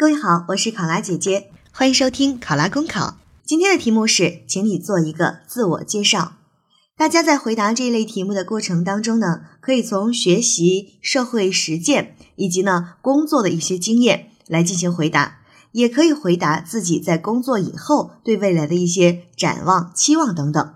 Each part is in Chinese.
各位好，我是考拉姐姐，欢迎收听考拉公考。今天的题目是，请你做一个自我介绍。大家在回答这一类题目的过程当中呢，可以从学习、社会实践以及呢工作的一些经验来进行回答，也可以回答自己在工作以后对未来的一些展望、期望等等。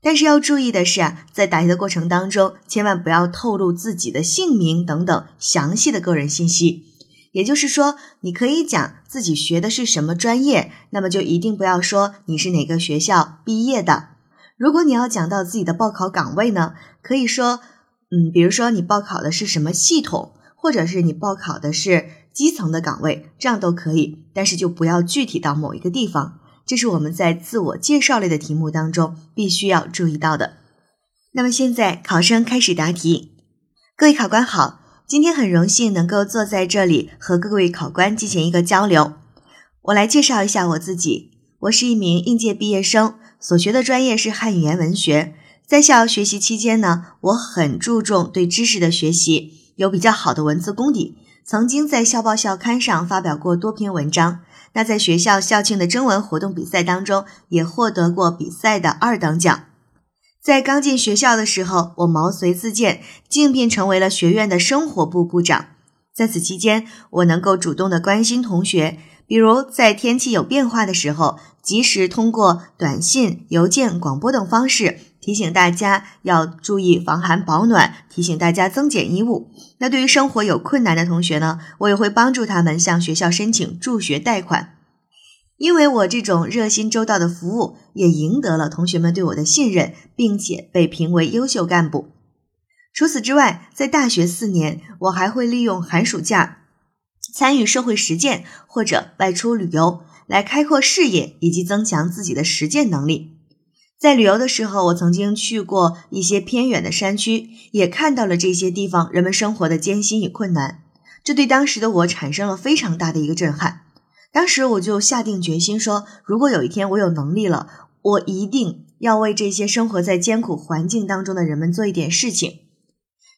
但是要注意的是啊，在答题的过程当中，千万不要透露自己的姓名等等详细的个人信息。也就是说，你可以讲自己学的是什么专业，那么就一定不要说你是哪个学校毕业的。如果你要讲到自己的报考岗位呢，可以说，嗯，比如说你报考的是什么系统，或者是你报考的是基层的岗位，这样都可以。但是就不要具体到某一个地方，这是我们在自我介绍类的题目当中必须要注意到的。那么现在考生开始答题，各位考官好。今天很荣幸能够坐在这里和各位考官进行一个交流。我来介绍一下我自己，我是一名应届毕业生，所学的专业是汉语言文学。在校学习期间呢，我很注重对知识的学习，有比较好的文字功底，曾经在校报校刊上发表过多篇文章。那在学校校庆的征文活动比赛当中，也获得过比赛的二等奖。在刚进学校的时候，我毛遂自荐，竞聘成为了学院的生活部部长。在此期间，我能够主动的关心同学，比如在天气有变化的时候，及时通过短信、邮件、广播等方式提醒大家要注意防寒保暖，提醒大家增减衣物。那对于生活有困难的同学呢，我也会帮助他们向学校申请助学贷款。因为我这种热心周到的服务，也赢得了同学们对我的信任，并且被评为优秀干部。除此之外，在大学四年，我还会利用寒暑假参与社会实践或者外出旅游，来开阔视野以及增强自己的实践能力。在旅游的时候，我曾经去过一些偏远的山区，也看到了这些地方人们生活的艰辛与困难，这对当时的我产生了非常大的一个震撼。当时我就下定决心说，如果有一天我有能力了，我一定要为这些生活在艰苦环境当中的人们做一点事情。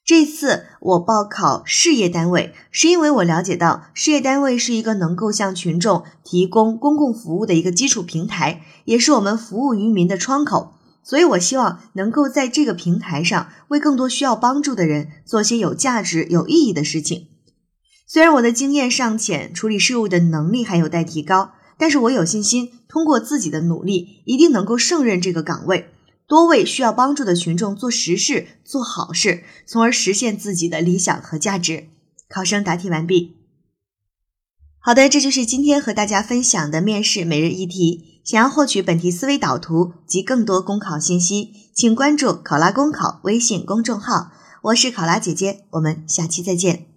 这次我报考事业单位，是因为我了解到事业单位是一个能够向群众提供公共服务的一个基础平台，也是我们服务于民的窗口。所以，我希望能够在这个平台上，为更多需要帮助的人做些有价值、有意义的事情。虽然我的经验尚浅，处理事务的能力还有待提高，但是我有信心，通过自己的努力，一定能够胜任这个岗位，多为需要帮助的群众做实事、做好事，从而实现自己的理想和价值。考生答题完毕。好的，这就是今天和大家分享的面试每日一题。想要获取本题思维导图及更多公考信息，请关注“考拉公考”微信公众号。我是考拉姐姐，我们下期再见。